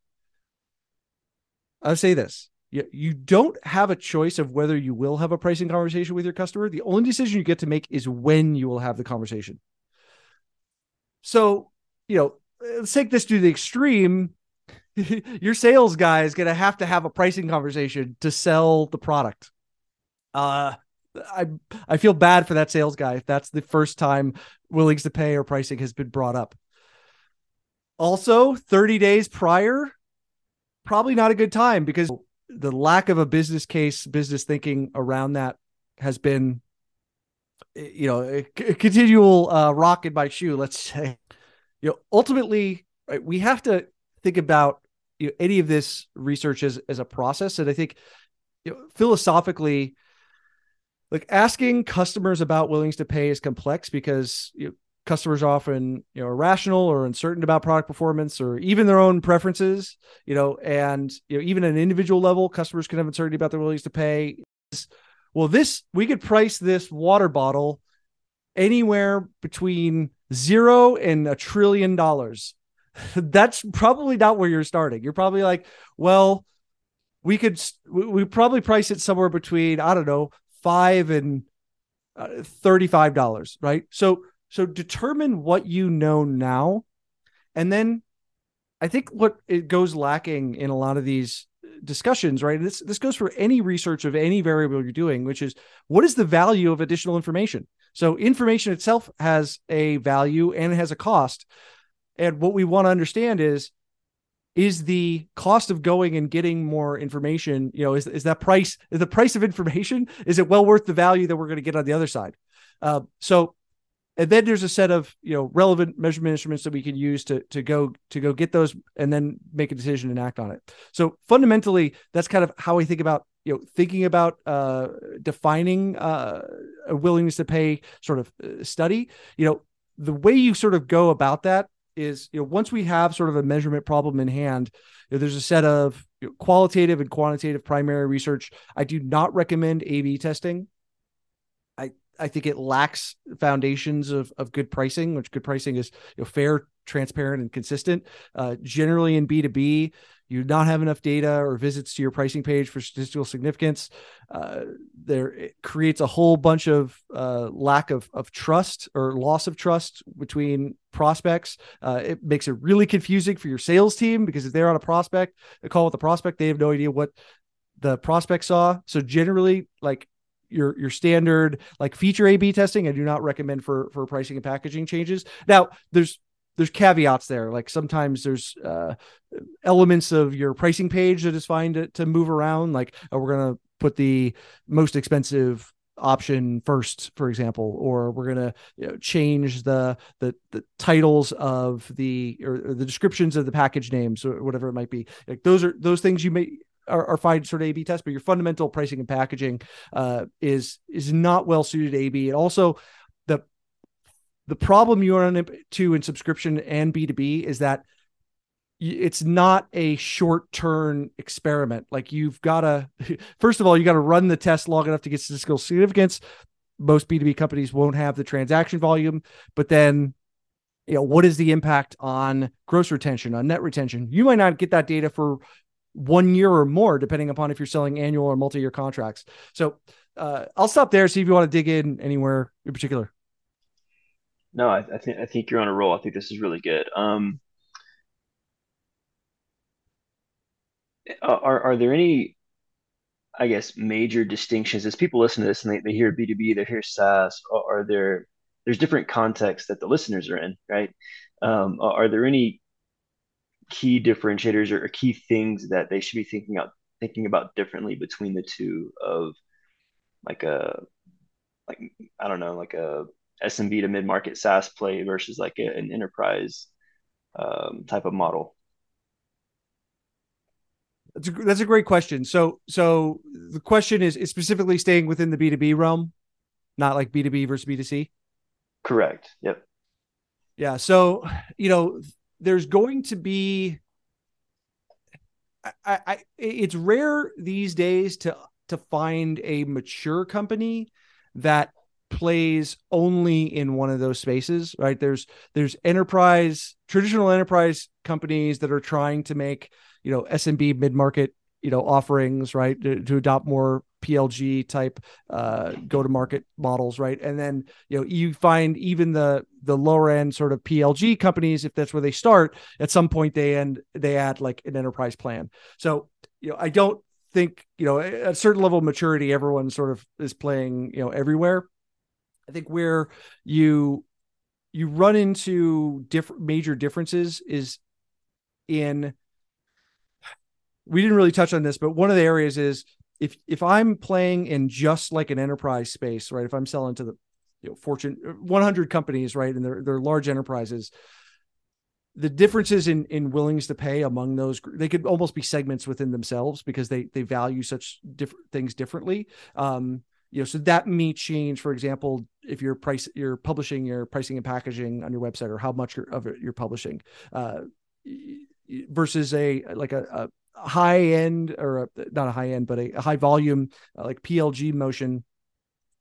B: I'll say this you, you don't have a choice of whether you will have a pricing conversation with your customer. The only decision you get to make is when you will have the conversation. So, you know, let's take this to the extreme. (laughs) Your sales guy is going to have to have a pricing conversation to sell the product. Uh, I I feel bad for that sales guy if that's the first time Willingness to Pay or pricing has been brought up. Also, 30 days prior, probably not a good time because the lack of a business case, business thinking around that has been, you know, a, continual uh, rock in my shoe. Let's say, you know, ultimately, right, we have to think about you know, any of this research as as a process, and I think, you know, philosophically, like asking customers about willingness to Pay is complex because you know, customers often you know irrational or uncertain about product performance or even their own preferences you know and you know even at an individual level customers can have uncertainty about their willingness to pay. Well this we could price this water bottle anywhere between zero and a trillion dollars. (laughs) That's probably not where you're starting. You're probably like well we could we probably price it somewhere between i don't know five and uh, $35 right? So so determine what you know now. And then I think what it goes lacking in a lot of these discussions, right? This this goes for any research of any variable you're doing, which is what is the value of additional information? So information itself has a value and it has a cost. And what we want to understand is is the cost of going and getting more information, you know, is, is that price, is the price of information, is it well worth the value that we're going to get on the other side? Uh, so and then there's a set of you know relevant measurement instruments that we can use to to go to go get those and then make a decision and act on it. So fundamentally that's kind of how we think about you know thinking about uh defining uh a willingness to pay sort of uh, study. You know the way you sort of go about that is you know once we have sort of a measurement problem in hand you know, there's a set of you know, qualitative and quantitative primary research. I do not recommend a b testing I think it lacks foundations of of good pricing, which good pricing is you know, fair, transparent, and consistent. Uh, generally, in B two B, you not have enough data or visits to your pricing page for statistical significance. Uh, there it creates a whole bunch of uh, lack of of trust or loss of trust between prospects. Uh, it makes it really confusing for your sales team because if they're on a prospect, they call with the prospect, they have no idea what the prospect saw. So generally, like your your standard like feature A B testing. I do not recommend for for pricing and packaging changes. Now there's there's caveats there. Like sometimes there's uh, elements of your pricing page that is fine to, to move around. Like oh, we're gonna put the most expensive option first for example or we're going to you know, change the, the the titles of the or, or, the descriptions of the package names or whatever it might be like those are those things you may are, are fine sort of A/B test, but your fundamental pricing and packaging uh, is is not well suited A/B. And also the the problem you run into in subscription and B two B is that it's not a short term experiment. Like you've got to, (laughs) first of all, you got to run the test long enough to get statistical significance. Most B2B companies won't have the transaction volume, but then, you know, what is the impact on gross retention, on net retention? You might not get that data for one year or more, depending upon if you're selling annual or multi-year contracts. So uh, I'll stop there. See if you want to dig in anywhere in particular.
A: No, I, I think I think you're on a roll. I think this is really good. Um, are are there any, I guess, major distinctions as people listen to this and they, they hear B2B, they hear SaaS, are there there's different contexts that the listeners are in, right? Um, are there any key differentiators or, key things that they should be thinking out thinking about differently between the two of like a like I don't know like a SMB to mid market SaaS play versus like a, an enterprise um, type of model?
B: That's a, that's a great question. So so the question is, is specifically staying within the B two B realm, not like B two B versus B two C.
A: Correct. Yep.
B: Yeah. So you know there's going to be I, I it's rare these days to to find a mature company that plays only in one of those spaces right? There's there's enterprise traditional enterprise companies that are trying to make you know smb mid-market you know offerings right to, to adopt more PLG type uh, go to market models, right? And then you know you find even the the lower end sort of PLG companies, if that's where they start, at some point they end they add like an enterprise plan. So you know I don't think you know at a certain level of maturity, everyone sort of is playing you know everywhere. I think where you you run into different major differences is in we didn't really touch on this, but one of the areas is if if I'm playing in just like an enterprise space, right? If I'm selling to the you know, Fortune 100 companies, right, and they're they're large enterprises, the differences in in willingness to pay among those they could almost be segments within themselves because they they value such different things differently. Um, you know, so that may change. For example, if you're price you're publishing your pricing and packaging on your website, or how much of it you're publishing. Uh, versus a like a, a high end or a, not a high end, but a, a high volume uh, like PLG motion.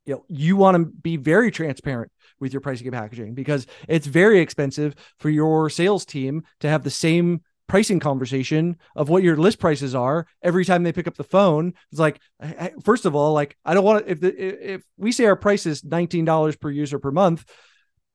B: You know, you want to be very transparent with your pricing and packaging because it's very expensive for your sales team to have the same pricing conversation of what your list prices are every time they pick up the phone. It's like, first of all, like I don't want to, if the, if we say our price is $19 per user per month,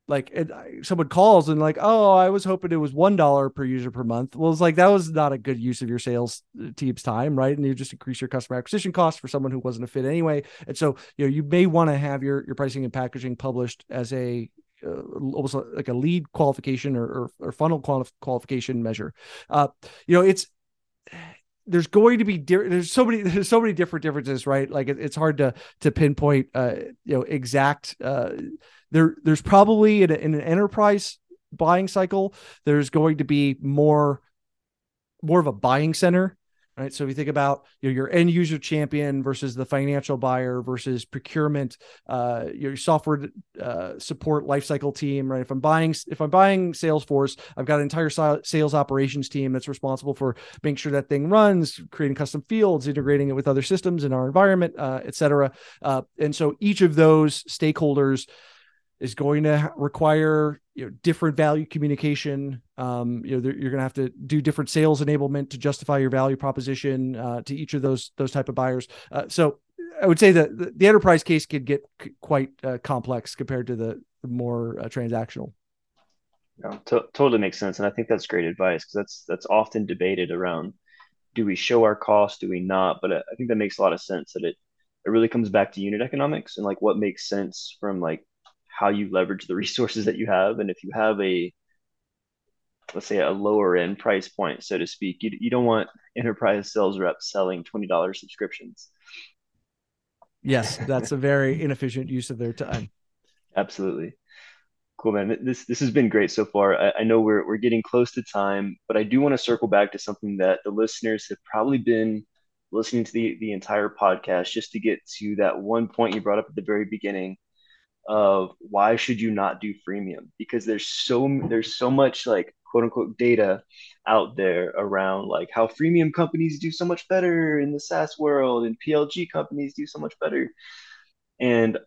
B: like it, someone calls and like oh i was hoping it was one dollar per user per month. Well it's like that was not a good use of your sales uh, team's time right? And you just increase your customer acquisition cost for someone who wasn't a fit anyway. And so you know you may want to have your your pricing and packaging published as a uh, almost like a lead qualification or, or, or funnel quali- qualification measure. Uh you know it's there's going to be di- there's so many (laughs) there's so many different differences right? Like it, it's hard to to pinpoint uh you know exact uh there there's probably in, a, in an enterprise buying cycle there's going to be more more of a buying center right? So if you think about you know, your end user champion versus the financial buyer versus procurement uh, your software uh, support lifecycle team right? If i'm buying if i'm buying salesforce i've got an entire sales operations team that's responsible for making sure that thing runs creating custom fields integrating it with other systems in our environment uh, et cetera. Uh, and so each of those stakeholders is going to require you know different value communication. Um, you know you're going to have to do different sales enablement to justify your value proposition uh, to each of those those type of buyers. Uh, so i would say that the, enterprise case could get c- quite uh, complex compared to the, the more uh, transactional.
A: Yeah, to- totally makes sense and i think that's great advice because that's that's often debated around do we show our cost do we not? But i think that makes a lot of sense that it it really comes back to unit economics and like what makes sense from like how you leverage the (laughs) resources that you have. And if you have a, let's say, a lower end price point, so to speak, you, you don't want enterprise sales reps selling $20 subscriptions.
B: Yes, (laughs) that's a very inefficient use of their time.
A: Absolutely. Cool, man. This this has been great so far. I, I know we're we're getting close to time, but I do want to circle back to something that the listeners have probably been listening to the the entire podcast just to get to that one point you brought up at the very beginning of why should you not do freemium? Because there's so there's so much like quote unquote data out there around like how freemium companies do so much better in the SaaS world and PLG companies do so much better. And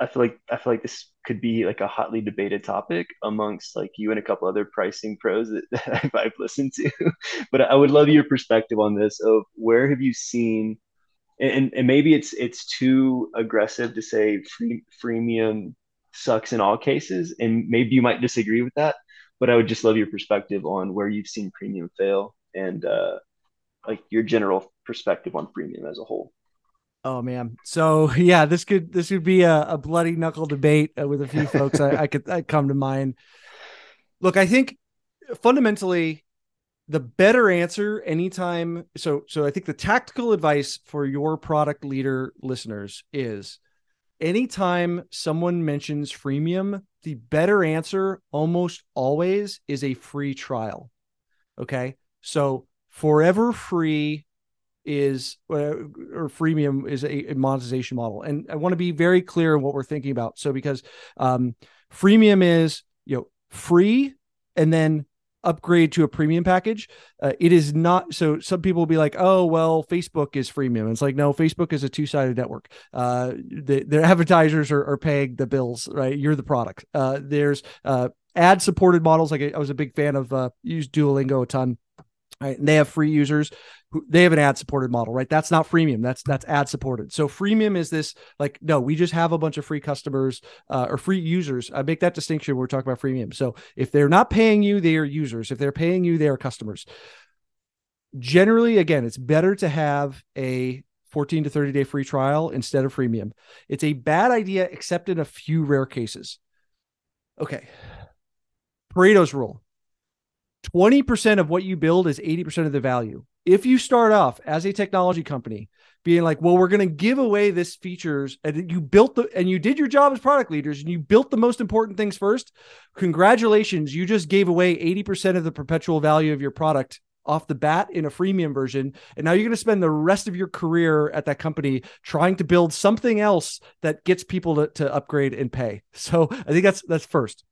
A: I feel like I feel like this could be like a hotly debated topic amongst like you and a couple other pricing pros that, (laughs) that I've, I've listened to. (laughs) But I would love your perspective on this of where have you seen and, and maybe it's it's too aggressive to say free, freemium sucks in all cases and maybe you might disagree with that but i would just love your perspective on where you've seen premium fail and uh, like your general perspective on freemium as a whole.
B: Oh man. So (laughs) yeah this could this would be a, a bloody knuckle debate uh, with a few folks. I, I could I come to mind. Look i think fundamentally the better answer anytime so so i think the tactical advice for your product leader listeners is anytime someone mentions freemium the better answer almost always is a free trial okay? So forever free is uh, or freemium is a, monetization model. And i want to be very clear in what we're thinking about. So because um freemium is you know free and then upgrade to a premium package. Uh, it is not so. Some people will be like, "Oh, well, Facebook is freemium." It's like, no, Facebook is a two sided network. Uh, the, their advertisers are, are paying the bills, right? You're the product. Uh, there's uh, ad supported models. Like I was a big fan of uh, use Duolingo a ton. Right, and they have free users. They have an ad supported model, right? That's not freemium. That's that's ad supported. So freemium is this like no, we just have a bunch of free customers uh, or free users. I make that distinction when we're talking about freemium. So if they're not paying you, they are users. If they're paying you, they are customers. Generally, again, it's better to have a 14 to 30 day free trial instead of freemium. It's a bad idea, except in a few rare cases. Okay. Pareto's rule 20% of what you build is 80% of the value. If you start off as a technology company being like, well, we're going to give away this features and you built the and you did your job as product leaders and you built the most important things first, congratulations, you just gave away 80% of the perpetual value of your product off the bat in a freemium version. And now you're going to spend the rest of your career at that company trying to build something else that gets people to, to upgrade and pay. So I think that's that's first.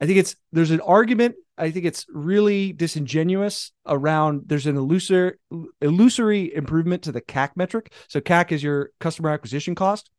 B: I think it's there's an argument. I think it's really disingenuous around there's an illusory illusory improvement to the CAC metric. So CAC is your customer acquisition cost.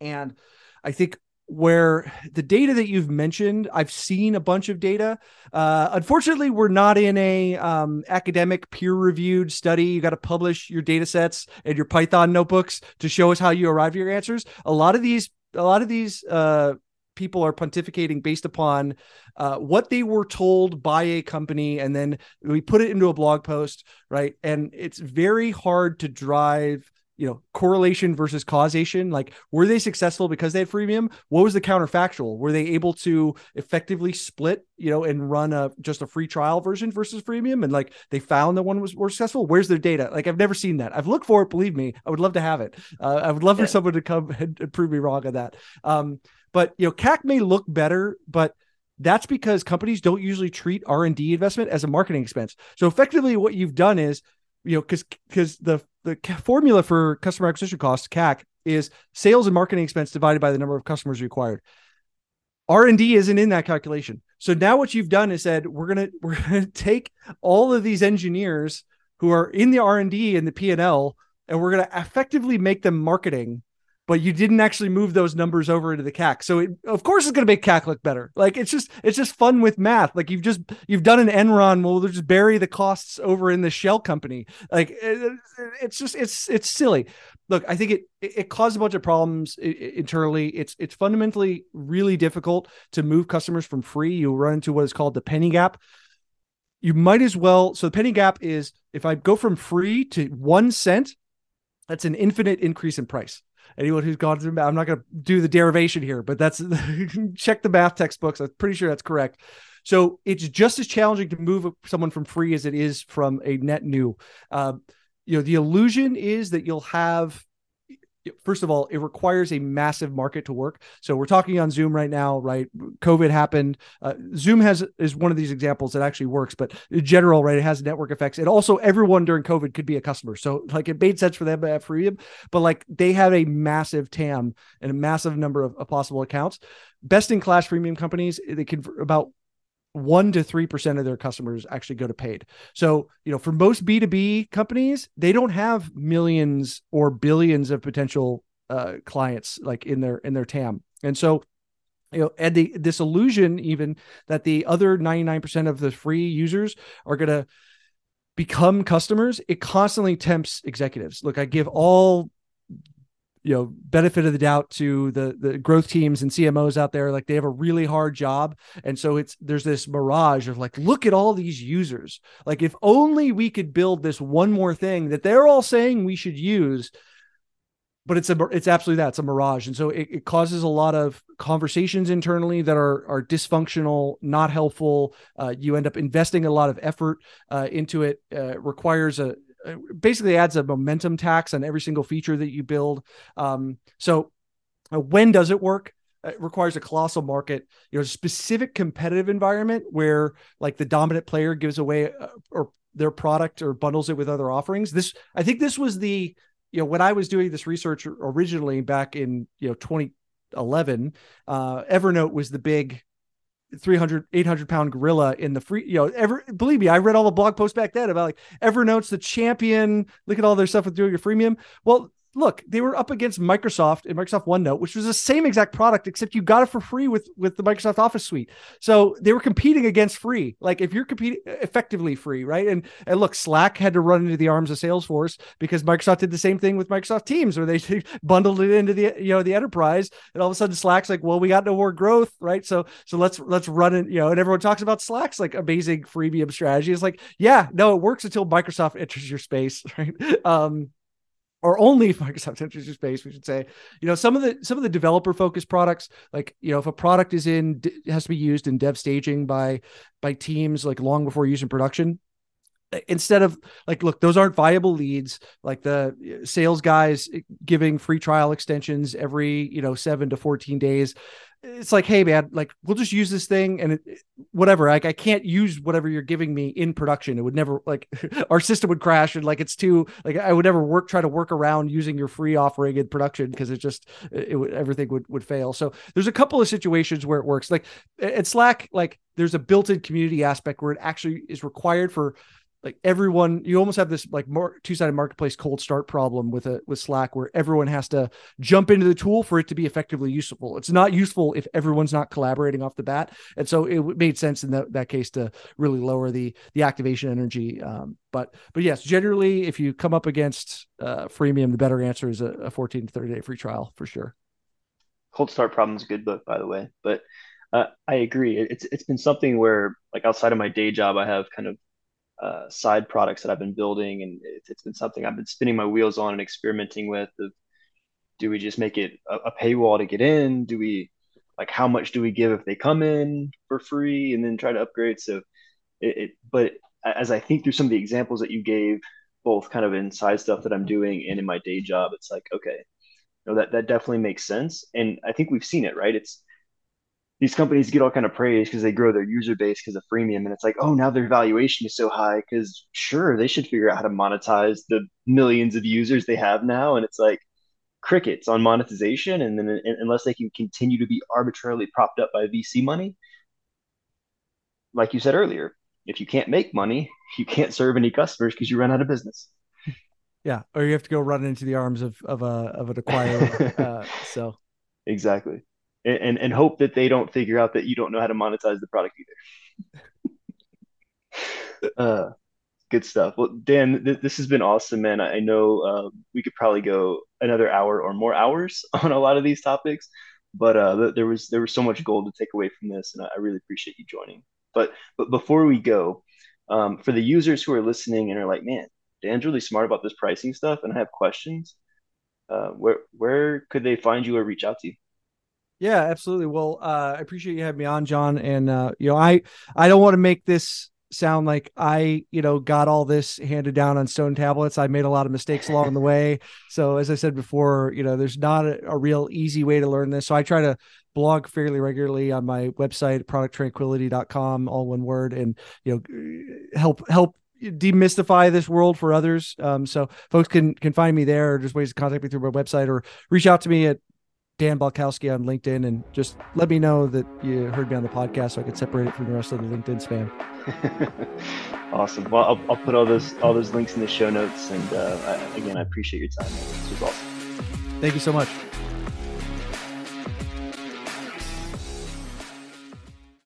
B: And I think where the data that you've mentioned, I've seen a bunch of data. Uh, unfortunately, we're not in a um, academic peer-reviewed study. You got to publish your data sets and your Python notebooks to show us how you arrive at your answers. A lot of these, a lot of these uh, people are pontificating based upon uh, what they were told by a company, and then we put it into a blog post, right? And it's very hard to drive you know correlation versus causation. Like were they successful because they had freemium? What was the counterfactual? Were they able to effectively split you know and run a just a free trial version versus freemium? And like they found that one was more successful? Where's their data? Like i've never seen that. I've looked for it believe me. I would love to have it. Uh, i would love yeah. for someone to come and, (laughs) and prove me wrong on that. Um but you know cac may look better but that's because companies don't usually treat r&d investment as a marketing expense so effectively what you've done is you know because because the the formula for customer acquisition cost CAC is sales and marketing expense divided by the number of customers required. R&D isn't in that calculation. So now what you've done is said we're going (laughs) to we're going to take all of these engineers who are in the R&D and the P&L and we're going to effectively make them marketing but you didn't actually move those numbers over into the CAC. So it, of course it's going to make CAC look better. Like it's just it's just fun with math. Like you've just you've done an Enron. Well, they'll just bury the costs over in the shell company. Like it, it's just it's it's silly. Look, I think it it caused a bunch of problems internally. It's it's fundamentally really difficult to move customers from free. You run into what is called the penny gap you might as well. So the penny gap is if I go from free to one cent, that's an infinite increase in price anyone who's gone through I'm not going to do the derivation here, but that's (laughs) check the math textbooks. I'm pretty sure that's correct. So it's just as challenging to move someone from free as it is from a net new. Uh, you know, the illusion is that you'll have first of all, it requires a massive market to work. So we're talking on Zoom right now, right? COVID happened. Uh, Zoom has is one of these examples that actually works, but in general, right, it has network effects. And also, everyone during COVID could be a customer. So like it made sense for them to have freemium, but like they have a massive TAM and a massive number of, of possible accounts. Best in class premium companies, they can about one to three percent of their customers actually go to paid. So, you know, for most B2B companies, they don't have millions or billions of potential uh, clients like in their in their TAM. And so, you know, and the this illusion even that the other 99% of the free users are gonna become customers, it constantly tempts executives. Look, I give all you know benefit of the doubt to the the growth teams and CMOs out there. Like they have a really hard job. And so it's there's this mirage of like look at all these users. Like if only we could build this one more thing that they're all saying we should use. But it's a it's absolutely that it's a mirage. And so it, it causes a lot of conversations internally that are are dysfunctional not helpful. Uh, you end up investing a lot of effort uh, into it. Uh, requires a basically adds a momentum tax on every single feature that you build. Um, so uh, when does it work? It requires a colossal market, you know, specific competitive environment where like the dominant player gives away uh, or their product or bundles it with other offerings. This, I think this was the, you know, when I was doing this research originally back in, you know, 2011, uh, Evernote was the big 300 800 pound gorilla in the free you know ever believe me i read all the blog posts back then about like evernote's the champion look at all their stuff with doing your freemium. Well look, they were up against Microsoft and Microsoft OneNote, which was the same exact product, except you got it for free with with the Microsoft Office suite. So they were competing against free. Like if you're competing effectively free, right? And and look, Slack had to run into the arms of Salesforce because Microsoft did the same thing with Microsoft Teams, where they (laughs) bundled it into the you know the enterprise, and all of a sudden Slack's like, well, we got no more growth, right? So so let's let's run it, you know, and everyone talks about Slack's like amazing freemium strategy. It's like, yeah, no, it works until Microsoft enters your space, (laughs) right? Um, or only (laughs) Microsoft enters your space, we should say. You know, some of the some of the developer focused products, like you know, if a product is in has to be used in dev staging by by teams like long before use in production, instead of like look those aren't viable leads like the sales guys eh, giving free trial extensions every you know 7 to 14 days it's like hey man like we'll just use this thing and it, whatever. Like i can't use whatever you're giving me in production. It would never like (laughs) our system would crash and like it's too like i would never work try to work around using your free offering in production because it just it would everything would would fail. So there's a couple of situations where it works. Like at slack like there's a built-in community aspect where it actually is required for like everyone you almost have this like more two-sided marketplace cold start problem with a with slack where everyone has to jump into the tool for it to be effectively useful. It's not useful if everyone's not collaborating off the bat. And so it made sense in that, that case to really lower the the activation energy um, but but yes generally if you come up against uh, freemium the better answer is a, a 14 to 30 day free trial for sure.
A: Cold start problem is a good book by the way but uh, I agree. It's it's been something where like outside of my day job, I have kind of uh, side products that I've been building, and it's, it's been something I've been spinning my wheels on and experimenting with. Of, do we just make it a, a paywall to get in? Do we like how much do we give if they come in for free and then try to upgrade? So it, it but as I think through some of the examples that you gave, both kind of inside stuff that I'm doing and in my day job, it's like okay, you know, that that definitely makes sense. And I think we've seen it, right? It's these companies get all kind of praise because they grow their user base because of freemium and it's like oh now their valuation is so high because sure they should figure out how to monetize the millions of users they have now and it's like crickets on monetization and then and unless they can continue to be arbitrarily propped up by vc money. Like you said earlier if you can't make money you can't serve any customers because you run out of business.
B: Yeah or you have to go run into the arms of of a of an acquirer (laughs) uh, so.
A: Exactly and, and hope that they don't figure out that you don't know how to monetize the product either. (laughs) uh, good stuff. Well, Dan, th- this has been awesome, man. I, I know uh, we could probably go another hour or more hours (laughs) on a lot of these topics, but uh, th- there was there was so much gold to take away from this, and I, I really appreciate you joining. But but before we go, um, for the users who are listening and are like, man, Dan's really smart about this pricing stuff, and I have questions. Uh, where where could they find you or reach out to you?
B: Yeah, absolutely. Well, uh, I appreciate you having me on, John. And uh, you know, I I don't want to make this sound like I, you know, got all this handed down on stone tablets. I made a lot of mistakes along the way. So as I said before, you know, there's not a, a, real easy way to learn this. So I try to blog fairly regularly on my website, producttranquility.com, all one word, and you know, help help demystify this world for others. Um, so folks can can find me there or just ways to contact me through my website or reach out to me at Dan Balcauski on LinkedIn and just let me know that you heard me on the podcast so I could separate it from the rest of the LinkedIn spam. (laughs)
A: awesome. Well, I'll, I'll, put all those all those links in the show notes. And uh, I, again, I appreciate your time. This was awesome.
B: Thank you so much.